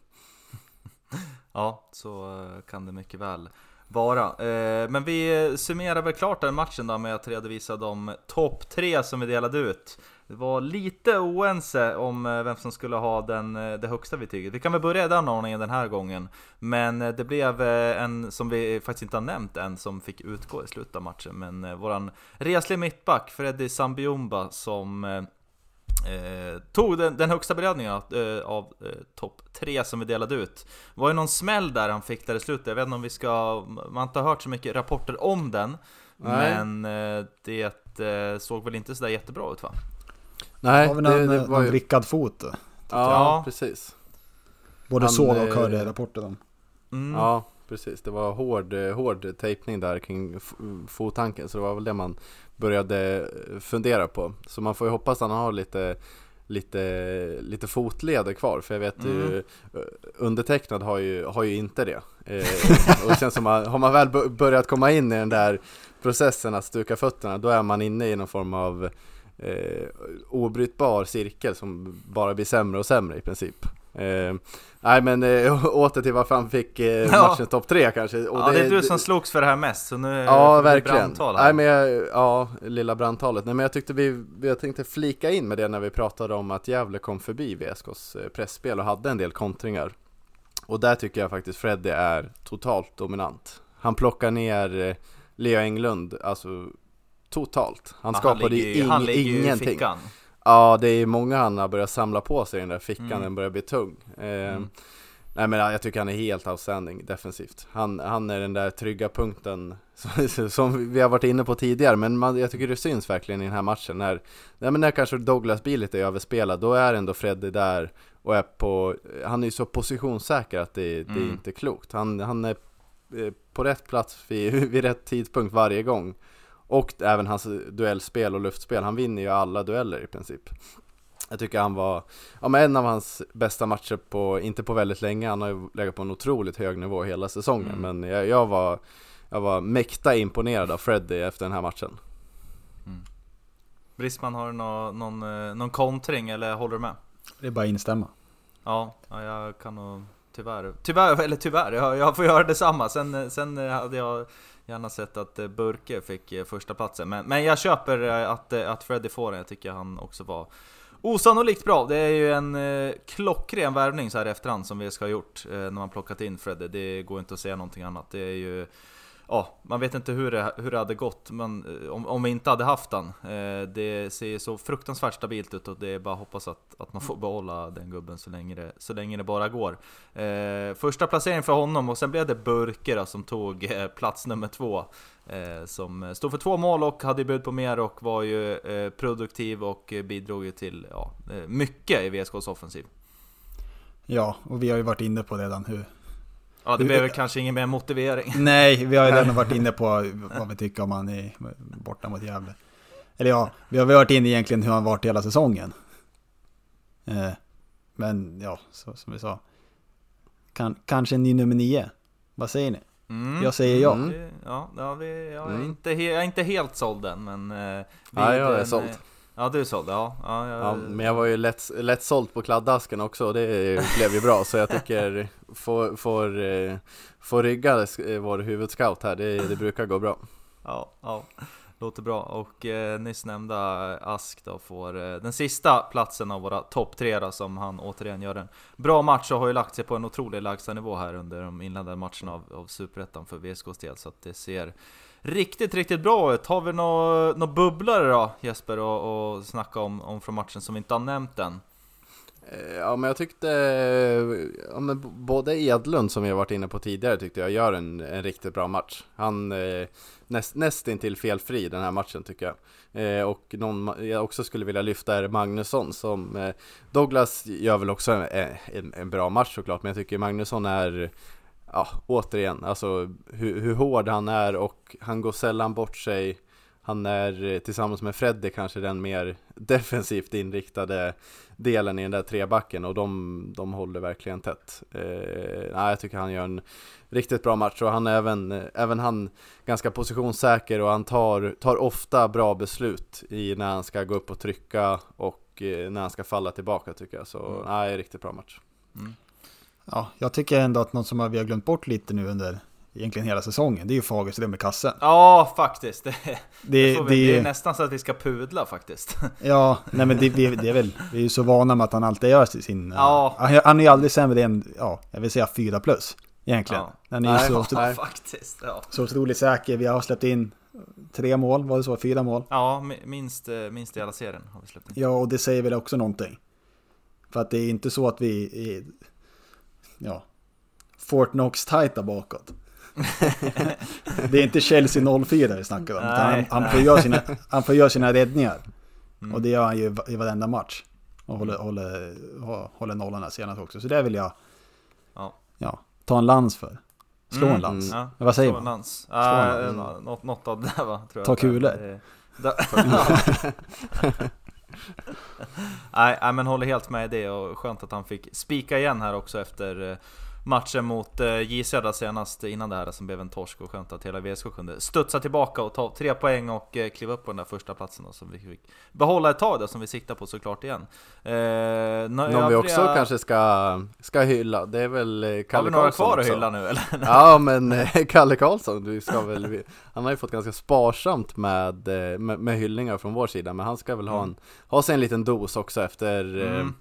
Ja, så eh, kan det mycket väl vara. Eh, men vi summerar väl klart den matchen då med att redovisa de topp tre som vi delade ut. Det var lite oense om eh, vem som skulle ha den, eh, det högsta betyget. Vi kan väl börja i den ordningen den här gången. Men eh, det blev en som vi faktiskt inte har nämnt än som fick utgå i slutet av matchen. Men våran resliga mittback Freddy Sambiumba som eh, tog den, den högsta belöningen av, eh, av eh, topp tre som vi delade ut. Det var ju någon smäll där han fick där i slutet. Jag vet inte om vi ska... Man har inte hört så mycket rapporter om den. Nej. Men det såg väl inte sådär jättebra ut va? Nej, det, det, det var ju... vrickad fot. Ja, ja, precis. Både Han, såg och eh, hörde rapporten om. Mm. Ja, precis. Det var hård, eh, hård tejpning där kring fottanken. Så det var väl det man började fundera på. Så man får ju hoppas att han har lite lite, lite fotleder kvar för jag vet mm. ju eh, Undertecknad har ju, har ju inte det eh, Och det känns som att har man väl börjat komma in i den där processen att stuka fötterna Då är man inne i någon form av eh, obrytbar cirkel som bara blir sämre och sämre i princip. Eh, nej men eh, åter till varför han fick eh, matchens ja. topp tre kanske. Och ja, det, det är du som slogs för det här mest så nu Ja verkligen. Nej men jag, ja, lilla brandtalet. Nej men jag tyckte vi, jag tänkte flika in med det när vi pratade om att Gävle kom förbi VSKs eh, pressspel och hade en del kontringar. Och där tycker jag faktiskt Freddy är totalt dominant. Han plockar ner eh, Leo Englund, alltså totalt. Han ja, skapade ju ing han ingenting. I Ja, det är många han har börjat samla på sig i den där fickan, mm. den börjar bli tung. Eh, mm. Nej men jag tycker han är helt outstanding defensivt. Han, han är den där trygga punkten som, som vi har varit inne på tidigare, men man, jag tycker det syns verkligen i den här matchen. När, nej, men när kanske Douglas blir lite överspelad, då är ändå Freddy där och är på, han är ju så positionssäker att det, det är mm. inte klokt. Han, han är eh, på rätt plats vid, vid rätt tidpunkt varje gång. Och även hans duellspel och luftspel, han vinner ju alla dueller i princip. Jag tycker han var, ja men en av hans bästa matcher på, inte på väldigt länge, han har ju legat på en otroligt hög nivå hela säsongen. Mm. Men jag, jag, var, jag var mäkta imponerad av Freddy efter den här matchen. Mm. Brisman, har du någon, någon, eh, någon kontring eller håller du med? Det är bara att instämma. Ja, ja jag kan nog tyvärr, tyvärr, eller tyvärr, jag, jag får göra detsamma. Sen, eh, sen eh, hade jag gärna sett att eh, Burke fick första platsen. Men, men jag köper att, att Freddy får den, jag tycker han också var osannolikt bra. Det är ju en eh, klockren värvning så här efterhand som vi ska ha gjort eh, när man plockat in Freddy. Det går inte att säga någonting annat. Det är ju ja, man vet inte hur det, hur det hade gått men, eh, om, om vi inte hade haft den. Eh, det ser så fruktansvärt stabilt ut och det är bara att hoppas att, att man får behålla den gubben så länge det, så länge det bara går. Eh, första placering för honom och sen blev det Burke då, som tog plats nummer två. Som stod för två mål och hade bud på mer och var ju produktiv och bidrog ju till ja, mycket i VSKs offensiv. Ja, och vi har ju varit inne på redan hur, Ja, det behöver kanske ingen mer motivering. Nej, vi har ju redan varit inne på vad vi tycker om han är borta mot Gävle. Eller ja, vi har varit inne egentligen hur han varit hela säsongen. Eh, men ja, så, som vi sa. Kan, kanske en ny nummer nio. Vad säger ni? Mm. Jag säger ja. Mm. Ja, ja vi, jag, är mm. inte, jag är inte helt såld än, men... Eh, ja, jag är såld. Ja du sålde, ja. Ja, jag... ja. Men jag var ju lätt, lätt såld på kladdasken också och det blev ju bra så jag tycker får, får, eh, får rygga vår huvudscout här, det, det brukar gå bra. Ja, ja. Låter bra. Och eh, nyss nämnda Ask då får eh, den sista platsen av våra topp tre då, som han återigen gör en bra match och har ju lagt sig på en otrolig lägstanivå här under de inledande matcherna av, av Superettan för VSKs del. Så att det ser riktigt, riktigt bra ut. Har vi några nå bubblare då Jesper och, och snacka om, om från matchen som vi inte har nämnt än? Eh, ja men jag tyckte, eh, ja, men både Edlund som vi har varit inne på tidigare tyckte jag gör en, en riktigt bra match. Han eh, näst, nästintill felfri den här matchen tycker jag. Eh, och någon jag också skulle vilja lyfta är Magnusson som eh, Douglas gör väl också en, en, en bra match såklart men jag tycker Magnusson är Ja, återigen, alltså hur, hur hård han är och han går sällan bort sig han är eh, tillsammans med Fredde kanske den mer defensivt inriktade delen i den där trebacken och de, de håller verkligen tätt. Eh, nej, jag tycker han gör en riktigt bra match och han är även, eh, även han ganska positionssäker och han tar, tar ofta bra beslut i när han ska gå upp och trycka och eh, när han ska falla tillbaka tycker jag. Så Mm. nej, riktigt bra match. Ja, jag tycker ändå att något som vi har glömt bort lite nu under egentligen hela säsongen, det är ju Fagerström i kassen. Ja, faktiskt. Det, Det, det, vi, det är nästan så att vi ska pudla faktiskt. ja, nej men det, det, är väl, vi är ju så vana med att han alltid gör sin... Ja. Han, han är ju aldrig sämre än, ja, jag vill säga fyra plus. Egentligen. Ja. Han är ju så, Ja, faktiskt. Ja, så otroligt säker. Vi har släppt in tre mål, var det så? Fyra mål? ja mi- minst, eh, minst i hela serien har vi släppt in. Ja, och det säger väl också någonting. För att det är inte så att vi är, ja, Fort Knox tajta bakåt. Det är inte Chelsea 04 vi snackar om. utan Han, Nej, han, får göra sina, han får göra sina räddningar. Mm. Och det gör han ju i varenda match. Och håller, håller, hå- håller nollan här senast också. Så det vill jag Ja. ja, ta en lans för. Slå en Mm, lans. Ja, Vad säger en man? lans. Slå en Äh, lans. något, något av det va? Tror jag. Ta kulor. Nej, nej, men håller helt med i det och skönt att han fick spika igen här också efter eh, matchen mot eh, J Södra senast innan det här som blev en torsk och skönt att hela VSK kunde studsa tillbaka och ta tre poäng och eh, kliva upp på den där första platsen då, som vi fick behålla ett tag då, som vi siktar på såklart igen. Eh, nå- Någon vi också övriga- kanske ska, ska hylla, det är väl eh, Har Kalle vi några Karlsson kvar att hylla nu eller? Ja men Kalle Karlsson, du ska väl, han har ju fått ganska sparsamt med, med, med hyllningar från vår sida Men han ska väl ha, en, ha sig en liten dos också efter eh, Mm.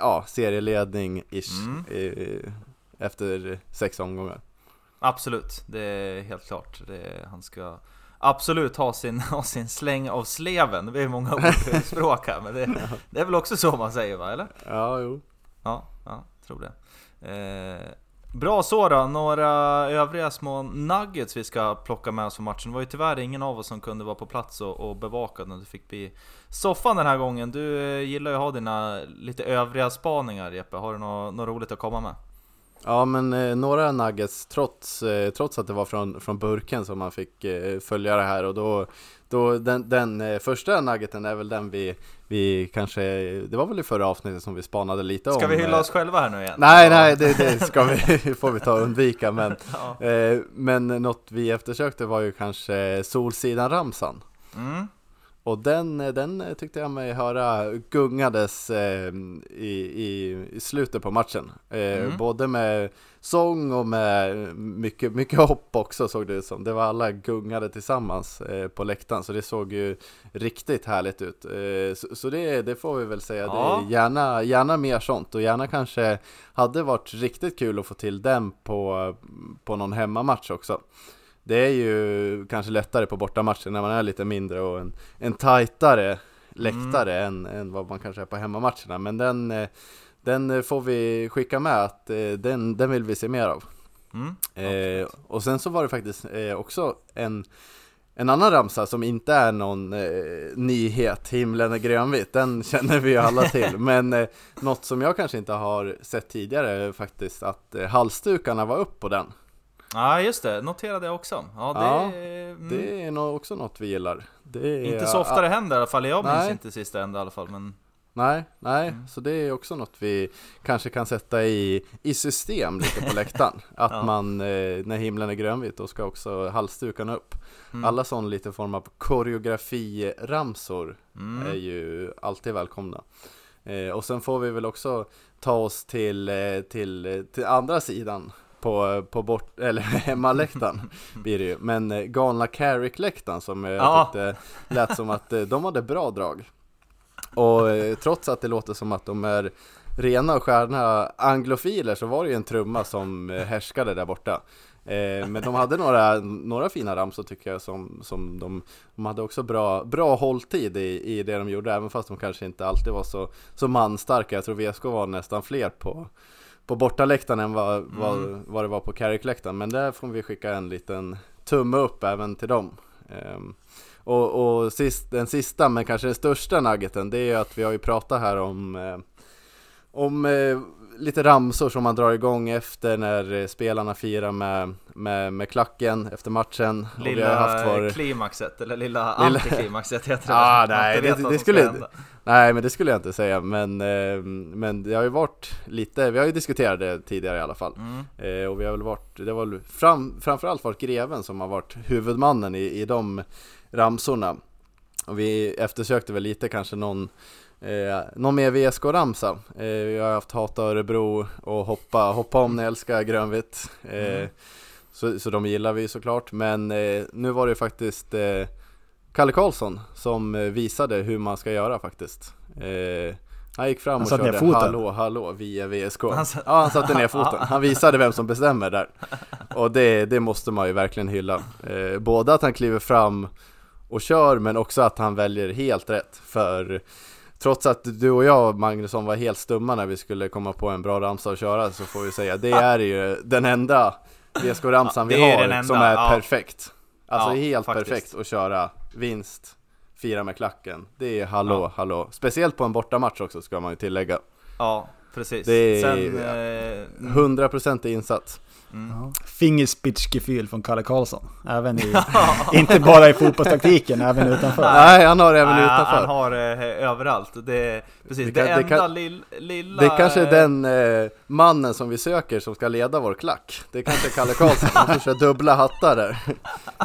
Ja, serieledning-ish Mm. eh, Efter sex omgångar Absolut, det är helt klart. Är, han ska absolut ha sin, ha sin släng av sleven. Det är många ordspråk här, men det, det är väl också så man säger va, eller? Ja, jo Ja, ja tror det. Eh, bra så då, några övriga små nuggets vi ska plocka med oss från matchen. Det var ju tyvärr ingen av oss som kunde vara på plats och, och bevaka när det fick bli soffan den här gången. Du eh, gillar ju att ha dina lite övriga spaningar Jeppe, har du något, något roligt att komma med? Ja men eh, några nuggets trots, eh, trots att det var från, från burken som man fick eh, följa det här och då, då den, den eh, första nuggeten är väl den vi, vi kanske, det var väl i förra avsnittet som vi spanade lite om Ska vi hylla eh, oss själva här nu igen? Nej nej det, det ska vi, får vi ta och undvika men, Ja. eh, men något vi eftersökte var ju kanske Solsidan-ramsan Mm. Och den, den tyckte jag mig höra gungades eh, i, i, i slutet på matchen. Eh, Mm. Både med sång och med mycket, mycket hopp också såg det ut som. Det var alla gungade tillsammans eh, på läktaren så det såg ju riktigt härligt ut. Eh, så så det, det får vi väl säga, Ja. det är gärna, gärna mer sånt och gärna kanske hade varit riktigt kul att få till den på, på någon hemmamatch också. Det är ju kanske lättare på bortamatcher när man är lite mindre och en, en tajtare läktare än, än vad man kanske är på hemmamatcherna. Men den, eh, den får vi skicka med att eh, den, den vill vi se mer av. Mm. Eh, och sen så var det faktiskt eh, också en, en annan ramsa som inte är någon eh, nyhet, himlen är grönvit, den känner vi ju alla till. Men eh, något som jag kanske inte har sett tidigare är faktiskt att eh, halsdukarna var upp på den. Ja just det, noterade jag också. Ja, det, Ja, mm, Det är nog också något vi gillar. Det är, inte så ofta det händer i alla fall. Jag minns Nej. inte sista ända i alla fall. Men Nej, nej, Mm. så det är också något vi kanske kan sätta i, i system lite på läktaren. Att Ja. man, eh, när himlen är grönvit, då ska också halsdukarna upp. mm, Alla sån lite form av koreografiramsor mm, är ju alltid välkomna. Eh, och sen får vi väl också ta oss till, eh, till, till andra sidan på, på bort, eller hemmaläktaren blir det ju. Men eh, galna Carrick-läktaren som jag Ja. tyckte lät som att eh, de hade bra drag. Och eh, trots att det låter som att de är rena och stjärna anglofiler så var det ju en trumma som eh, härskade där borta. Eh, men de hade några, några fina ramsor tycker jag som, som de, de hade också bra, bra hålltid i, i det de gjorde även fast de kanske inte alltid var så, så manstarka. Jag tror VSK var nästan fler på, på bortaläktaren än vad, vad, vad det var på Carrick-läktaren. Men där får vi skicka en liten tumme upp även till dem. Ehm, och, och sist, den sista, men kanske den största nuggeten, det är ju att vi har ju pratat här om, eh, om eh, lite ramsor som man drar igång efter när eh, spelarna firar med, med, med klacken efter matchen. Lilla haft vår- klimaxet, eller lilla, Lilla- antiklimaxet heter det. Ah, nej, det- det skulle-. Nej, men det skulle jag inte säga, men, eh, men det har ju varit lite, vi har ju diskuterat det tidigare i alla fall. Mm. Eh, och vi har väl varit, det var fram, framförallt varit greven som har varit huvudmannen i, i de ramsorna. Och vi eftersökte väl lite kanske någon, eh, någon mer VSK-ramsa. Eh, vi har haft Hata Örebro och Hoppa, hoppa om ni älskar grönvitt. Eh, Mm. så, så de gillar vi såklart, men eh, nu var det faktiskt eh, Kalle Karlsson som eh, visade hur man ska göra faktiskt. Eh, han gick fram Han och körde foten. hallå hallå via VSK. Han sa- Ja, han satte ner foten. Han visade vem som bestämmer där. Och det, det måste man ju verkligen hylla. Eh, både att han kliver fram och kör, men också att han väljer helt rätt. För trots att du och jag, Magnusson, var helt stumma när vi skulle komma på en bra ramsa att köra, så får vi säga, det är ju den enda VSK-ramsan Ja, vi har enda, som är ja. perfekt. Alltså Ja, helt faktiskt. perfekt att köra vinst, fira med klacken. Det är hallå, hallå. Speciellt på en bortamatch också ska man ju tillägga. Ja, precis. Det är- Sen, eh, 100% insats. Mm. Fingerspitzgefühl från Kalle Karlsson. Även i, inte bara i fotbollstaktiken, även utanför. Nej, han har det även Nej, utanför. Han har det överallt. Det är precis Det det, kan- det enda kan- lill, lilla... Det är kanske är den eh, mannen som vi söker som ska leda vår klack. Det är kanske Kalle Karlsson, han får köra dubbla hattar där.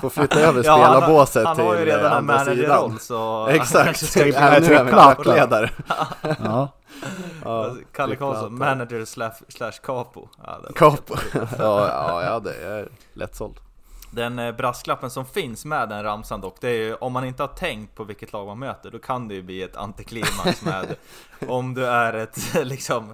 Får flytta över Ja, han har- spelarbåset Han har ju till eh, redan en andra managerroll sidan. så... han Exakt, kanske ska Ska ja, nu är vi klappa. klackledare. Ja. Ja, Kalle Karlsson, manager slash, slash capo. Ja, det var Capo. ja, ja, ja, det är lättsåld. Den eh, brasklappen som finns med den ramsan dock, det är ju om man inte har tänkt på vilket lag man möter, då kan det ju bli ett antiklimax med om du är ett liksom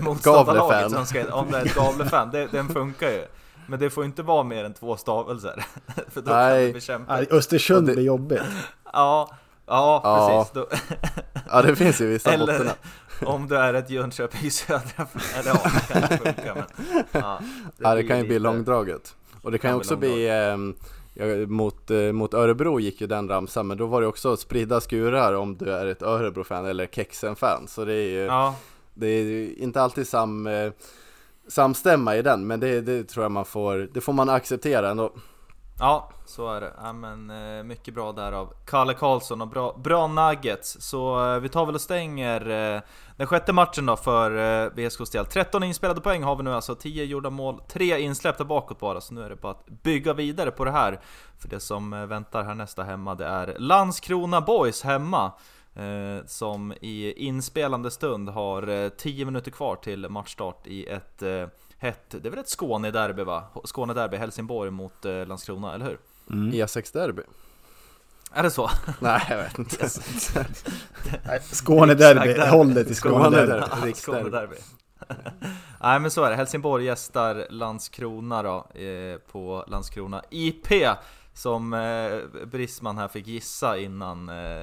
motståndarlaget som ska, om du är ett Gavle-fan, den funkar ju. Men det får inte vara mer än två stavelser. För då kan Nej. det bli kämpigt. Östersund blir jobbigt. Ja, ja, Ja. precis. Då, Ja, det finns ju vissa eller botterna. om du är ett Jönköping Södra, eller ja, det kan funkar men. Ja, Ja, det kan ju bli lite- långdraget. Och det kan ju också bli bli, ja, mot, eh, mot Örebro gick ju den ramsan, men då var det också spridda skurar om du är ett Örebro-fan eller Kexen-fan. Så det är ju, Ja, det är inte alltid sam, eh, samstämma i den, men det, det tror jag man får, det får man acceptera ändå. Ja, så är det. Ja, men, eh, mycket bra där av Kalle Karlsson och bra, bra nuggets. Så eh, vi tar väl och stänger eh, den sjätte matchen då för VSKs del. 13 inspelade poäng har vi nu alltså, 10 gjorda mål, 3 insläppta bakåt bara. Så nu är det bara att bygga vidare på det här. För det som väntar här nästa hemma det är Landskrona Boys hemma. Eh, som i inspelande stund har 10 minuter kvar till matchstart i ett eh, hett, det är väl ett Skånederby va? Skånederby, Helsingborg mot eh, Landskrona, eller hur? Mm. E6-derby? Är det så? Nej, jag vet inte. Skånederby, håll det till Skånederby. Skånederby. Skånederby. Nej men så är det, Helsingborg gästar Landskrona då, eh, på Landskrona IP Som eh, Brisman här fick gissa innan, eh,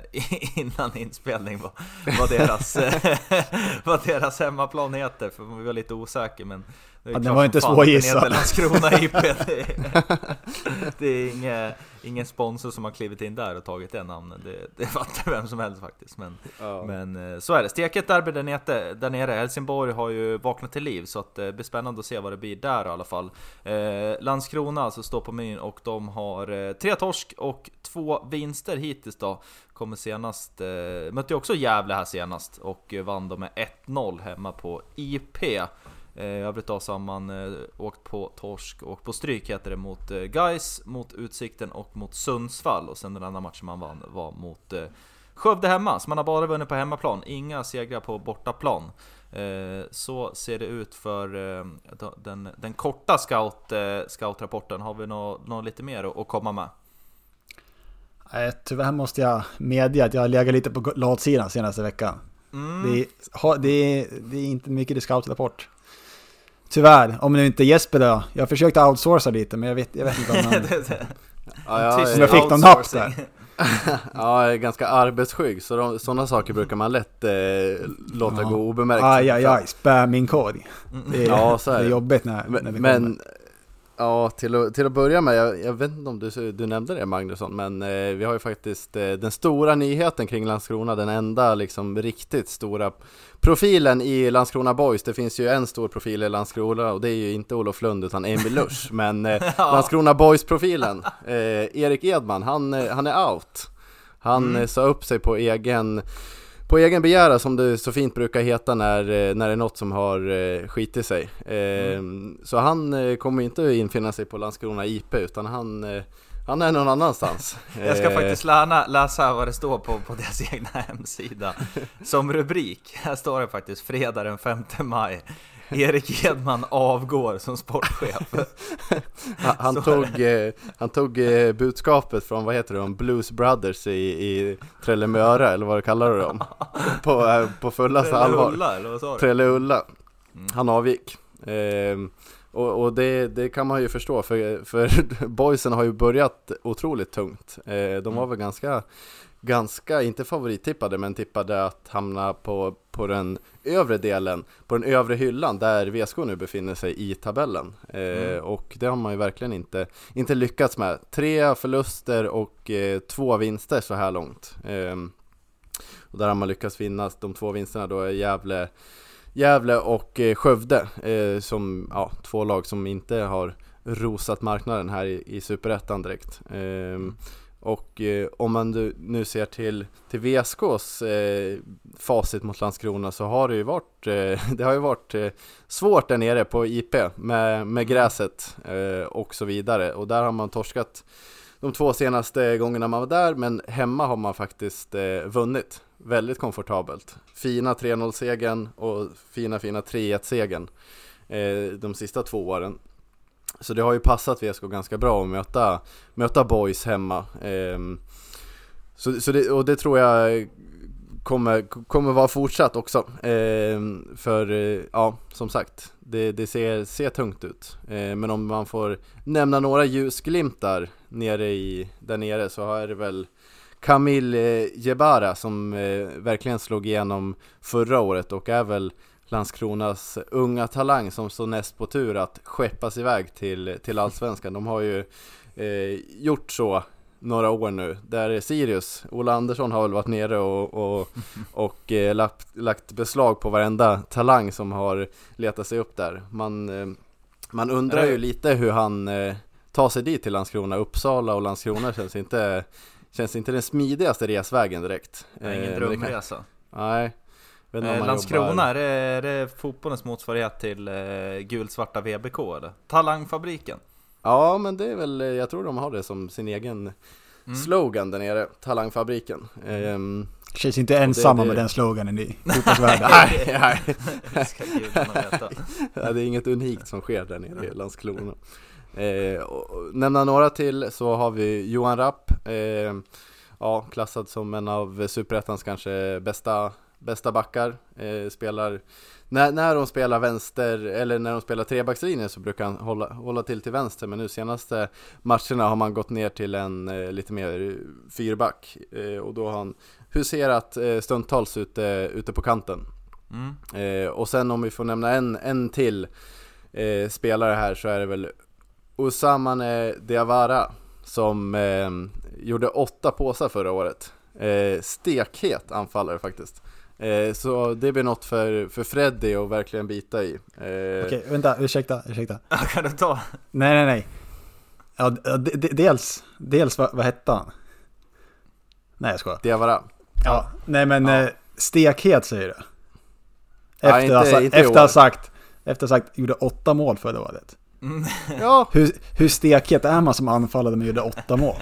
innan inspelning vad, vad, deras, vad deras hemmaplan heter För vi var lite osäker men det Ja, klart var inte fan svår att den gissa. heter Landskrona IP Det är, det är ingen, ingen sponsor som har klivit in där och tagit det namnet Det, det fattar vem som helst faktiskt men Ja. men eh, så är det. Steket derby där nere, där nere. Helsingborg har ju vaknat till liv så att eh, det blir spännande att se vad det blir där i alla fall. Eh, Landskrona alltså står på menyn och de har eh, tre torsk och två vinster hittills då. Kommer senast, eh, mötte också Gävle här senast och vann de med 1-0 hemma på IP. Eh, I så har man eh, åkt på torsk och på stryk heter det mot eh, Gais, mot Utsikten och mot Sundsvall och sen den andra matchen man vann var mot Skövde hemma, så man har bara vunnit på hemmaplan, inga segrar på bortaplan. Så ser det ut för den, den korta scout, scoutrapporten. Har vi något nå lite mer att, komma med? Tyvärr måste jag medge att jag har legat lite på latsidan senaste veckan. Mm. Det, är, det, är, det är inte mycket i scoutrapport. Tyvärr, om nu inte Jesper då. Jag försökte outsourca lite men jag vet, jag vet inte om han... Det- det- Ja, jag, Om jag fick någon napp outsourcing. ja, jag är ganska arbetsskygg så de, sådana saker brukar man lätt eh, låta Ja. gå obemärkt. Aj, aj, aj, spamming-kod. Det är, Ja, så är det är det. jobbigt när, när det Men, kommer. men ja, till att, till att börja med, jag, jag vet inte om du, du nämnde det Magnusson, men eh, vi har ju faktiskt eh, den stora nyheten kring Landskrona, den enda liksom riktigt stora profilen i Landskrona Boys. Det finns ju en stor profil i Landskrona och det är ju inte Olof Lund utan Emil Lusch, men eh, Landskrona Boys-profilen, eh, Erik Edman, han, eh, han är out. Han Mm. eh, sa upp sig på egen på egen begäran som det så fint brukar heta när, eh, när det är något som har eh, skitit sig. Eh, Så han eh, kommer inte infinna sig på Landskrona IP utan han, han är någon annanstans. Jag ska faktiskt lära, läsa vad det står på, på deras egna hemsida. Som rubrik, här står det faktiskt fredag den 5 maj. Erik Edman avgår som sportchef. Han, han Så tog, eh, han tog eh, budskapet från, vad heter de, Blues Brothers i, i Trellemöra eller vad du kallar du dem? På, eh, på fullaste allvar. Ulla, eller vad sa du? Trelle Ulla. Mm. Han avgick. Ehm, och och det, det kan man ju förstå för, för boysen har ju börjat otroligt tungt. Eh, de var Mm. väl ganska, ganska, inte favorittippade, men tippade att hamna på, på den övre delen, på den övre hyllan där VSK nu befinner sig i tabellen. Eh, Mm. Och det har man ju verkligen inte, inte lyckats med. Tre förluster och eh, två vinster så här långt. Ehm, och där har man lyckats vinna de två vinsterna då är Gävle Gävle och eh, Skövde eh, som ja, två lag som inte har rosat marknaden här i, i Superettan direkt. Ehm, och eh, om man nu, nu ser till, till VSKs eh, facit mot Landskrona så har det ju varit, eh, det har ju varit eh, svårt där nere på IP med, med gräset eh, och så vidare. Och där har man torskat de två senaste gångerna man var där, men hemma har man faktiskt eh, vunnit väldigt komfortabelt. Fina 3-0-segern och fina, fina 3-1-segern eh, de sista två åren. Så det har ju passat VSK ganska bra att möta, möta boys hemma. Ehm, så, så det, och det tror jag kommer, kommer vara fortsatt också. Ehm, för eh, ja, som sagt, det, det ser, ser tungt ut. Ehm, men om man får nämna några ljusglimtar nere i, där nere så är det väl Kamil Jebara som eh, verkligen slog igenom förra året och är väl Landskronas unga talang som står näst på tur att skeppas iväg till, till Allsvenskan. De har ju eh, gjort så några år nu, där Sirius, Ola Andersson har väl varit nere och, och, och eh, lagt, lagt beslag på varenda talang som har letat sig upp där. Man, eh, man undrar ju lite hur han eh, tar sig dit till Landskrona. Uppsala och Landskrona känns inte, känns inte den smidigaste resvägen direkt. Är ingen Eh, drömresa. Nej. Eh, man Landskrona, jobbar- är, det, är det fotbollens motsvarighet till eh, gulsvarta VBK eller? Talangfabriken? Ja, men det är väl, jag tror de har det som sin egen Mm. slogan där nere, Talangfabriken. Ehm, Känns inte ensamma det- med den sloganen i fotbollsvärlden. nej, nej. Det ska gudarna veta. Ja, det är inget unikt som sker där nere i Landskrona. Eh, och, och, nämna några till så har vi Johan Rapp, eh, ja, klassad som en av Superettans kanske bästa, bästa backar. Eh, spelar, när, när de spelar vänster, eller när de spelar trebackslinje så brukar han hålla, hålla till till vänster, men nu senaste matcherna har man gått ner till en eh, lite mer fyrback. Eh, och då har han huserat eh, stundtals ute, ute på kanten. Mm. Eh, och sen om vi får nämna en, en till eh, spelare här så är det väl Usamane Diawara som eh, gjorde åtta påsar förra året. Eh, stekhet anfallare faktiskt. Eh, så det blir något för, för Freddy att verkligen bita i. Eh, Okej, vänta, ursäkta, ursäkta. Ja, Kan du ta? Nej, nej, nej. Ja, d- d- d- dels, dels vad, vad hette han? Nej, jag skojar. Diawara. Ja, nej men Ja. eh, stekhet säger du. Ja, Efter, inte- ha- inte i efter att ha sagt, efter sagt, gjorde åtta mål förra året. Ja, Hur, hur stekhet är man som anfallare men gjorde åtta mål?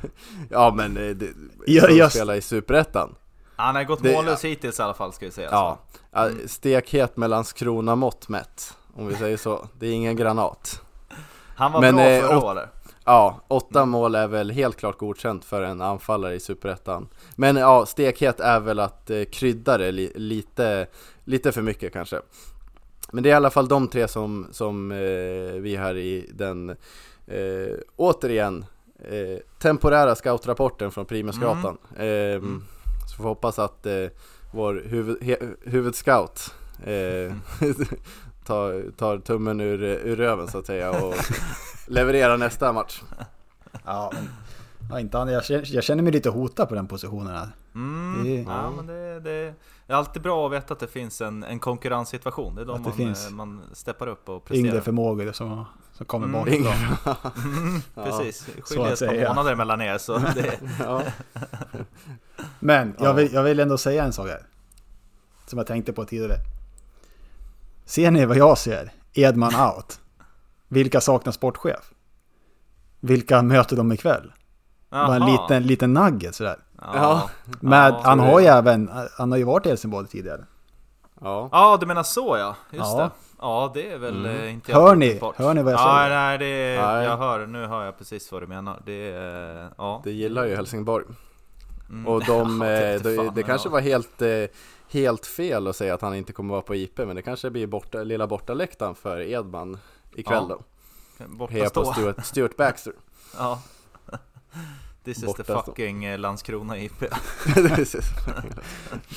ja men eh, det, Ja, som just- spelar i Superettan. Han har gått Det- mållös hittills i alla fall ska vi säga. Ja, ja stekhet med Landskrona mått mätt. Om vi säger så. Det är ingen granat. Han var Men, bra eh, förra året. Ja, åtta mål är väl helt klart godkänt för en anfallare i Superettan. Men ja, stekhet är väl att eh, krydda det li- lite, lite för mycket kanske. Men det är i alla fall de tre som, som eh, vi här i den, eh, återigen, eh, temporära scoutrapporten från Primusgatan. Eh, Så får vi hoppas att eh, vår huvud, he, huvudscout eh, tar, tar tummen ur, ur röven så att säga och levererar nästa match. Ja, men, ja, inte han, jag, känner, jag känner mig lite hotad på den positionen här. Mm. Det- Ja, men det, det är alltid bra att veta att det finns en, en konkurrenssituation. Det är då Att det man, finns eh, man steppar upp och Yngre presterar. förmågor som, som kommer Mm. bakifrån. Mm, Ja. precis, Så skiljer ett par månader mellan er så det, Ja. Men Ja. jag, vill, jag vill ändå säga en sak här. Som jag tänkte på tidigare. Ser ni vad jag ser? Edman out. Vilka saknar sportchef? Vilka möter de ikväll? Bara en liten, liten nugget sådär. Ja. Med, Ja, han har ju även, han har ju varit i Helsingborg tidigare. Ja. Ja, du menar så ja, just Ja. det. Ja, det är väl Mm. eh, inte Hör helt ni? Hör ni vad jag ja, säger? Nej, det är, Nej. jag hör, nu hör jag precis vad du menar. Det är, ja. Det gillar ju Helsingborg. Mm. Och de, Ja, eh, det det, fan, det ja. kanske var helt, eh, helt fel att säga att han inte kommer vara på IP, men det kanske blir borta, lilla bortaläktaren för Edman ikväll Ja. då. Borta Heja på. Stuart, Stuart Baxter. Ja. This is the fucking eh, Landskrona IP.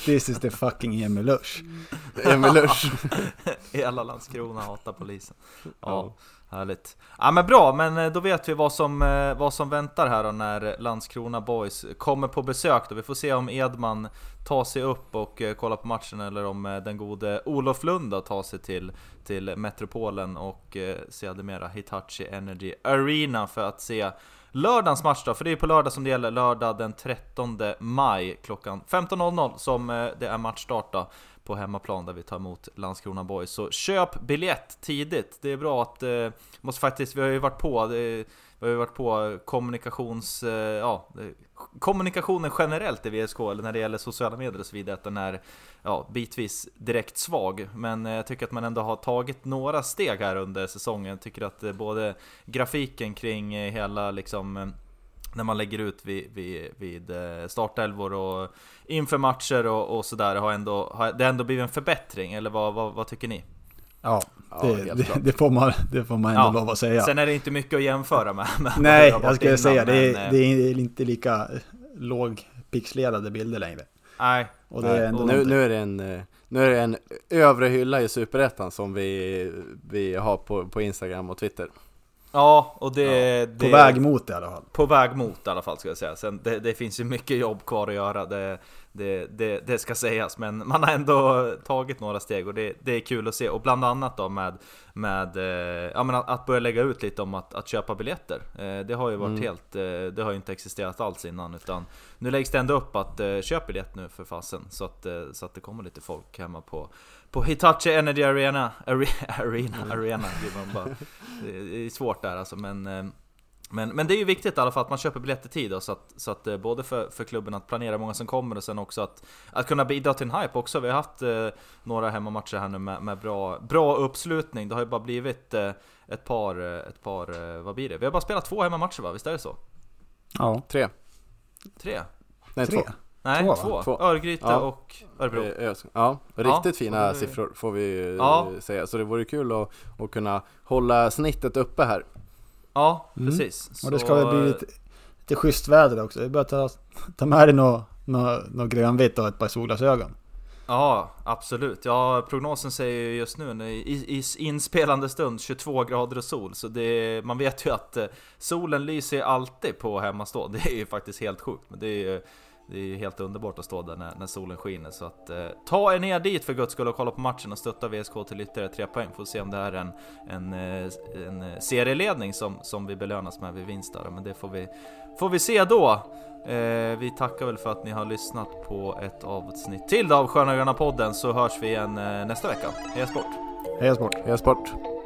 This is the fucking Emil Lush. Emil Lusch. Hela Landskrona hatar polisen. Ja, Ja. härligt. Ja men bra, men eh, då vet vi vad som, eh, vad som väntar här då när Landskrona Boys kommer på besök då. Vi får se om Edman tar sig upp och eh, kollar på matchen eller om eh, den gode Olof Lund då tar sig till, till Metropolen och eh, sedermera Hitachi Energy Arena för att se lördagens match då, för det är på lördag som det gäller, lördag den 13 maj klockan 15.00 som eh, det är matchstart då på hemmaplan där vi tar emot Landskrona Boys. Så köp biljett tidigt. Det är bra att, eh, måste faktiskt, vi har ju varit på, det, vi har ju varit på kommunikations, eh, ja, kommunikationen generellt i VSK, eller när det gäller sociala medier och så vidare, att den är ja, bitvis direkt svag. Men eh, jag tycker att man ändå har tagit några steg här under säsongen. Jag tycker att eh, både grafiken kring eh, hela liksom eh, när man lägger ut vid, vid, vid eh, startelvor och inför matcher och, och sådär har ändå, har det ändå blivit en förbättring, eller vad, vad, vad tycker ni? Ja, Ja, det, helt det, det, får man, det får man ändå Ja. lov att säga. Sen är det inte mycket att jämföra med. med Nej, jag skulle innan, säga det är, men, eh, det är inte lika lågpixlerade bilder längre. Nej, Och det är ändå nu, nu, är det en, eh, nu är det en övre hylla i Superettan som vi, vi har på, på Instagram och Twitter. Ja, och det... det På väg mot i alla fall. På väg mot i alla fall ska jag säga. Sen det, det finns ju mycket jobb kvar att göra, det, det, det, ska sägas. Men man har ändå tagit några steg och det, är kul att se. Och bland annat då med, med eh, ja, men att, att börja lägga ut lite om att, att köpa biljetter. Eh, Det har ju varit Mm. helt, eh, det har ju inte existerat alls innan. Utan nu läggs det ändå upp att köp biljett nu för fasen. Så att, så att det kommer lite folk hemma på, på Hitachi Energy Arena. Are- Arena, arena man bara. Det är svårt där alltså men eh, men, men det är ju viktigt i alla fall att man köper biljett i tid då, så att, så att eh, både för, för klubben att planera många som kommer och sen också att, att kunna bidra till en hype också. Vi har haft eh, några hemmamatcher här nu med, med bra, bra uppslutning. Det har ju bara blivit eh, ett par, eh, ett par, eh, vad blir det? Vi har bara spelat två hemmamatcher va? Visst är det så? Ja, Tre. Tre? Nej, tre. två. Nej, Två, två. Två. Örgryte Ja. och Örebro. Eh, Ös- Ja, riktigt Ja, fina siffror får vi eh, Ja. säga. Så det vore kul att, att kunna hålla snittet uppe här. Ja, Mm. precis. Och det ska väl bli lite, lite schysst väder också. Bara att ta, ta med dig något nå, nå grönvitt och ett par solglasögon. Ja, absolut. Ja, prognosen säger ju just nu i, i inspelande stund 22 grader och sol. Så det, man vet ju att eh, solen lyser alltid på hemmastå. Det är ju faktiskt helt sjukt. Men det är ju det är ju helt underbart att stå där när, när solen skiner. Så att, eh, ta er ner dit för guds skull och kolla på matchen och stötta VSK till ytterligare tre poäng. Får se om det är en, en, eh, en eh, serieledning som, som vi belönas med vid vinst där. Men det får vi, får vi se då. Eh, vi tackar väl för att ni har lyssnat på ett avsnitt till av Sköna Gröna podden så hörs vi igen eh, nästa vecka. Heja sport! Heja sport! Heja sport!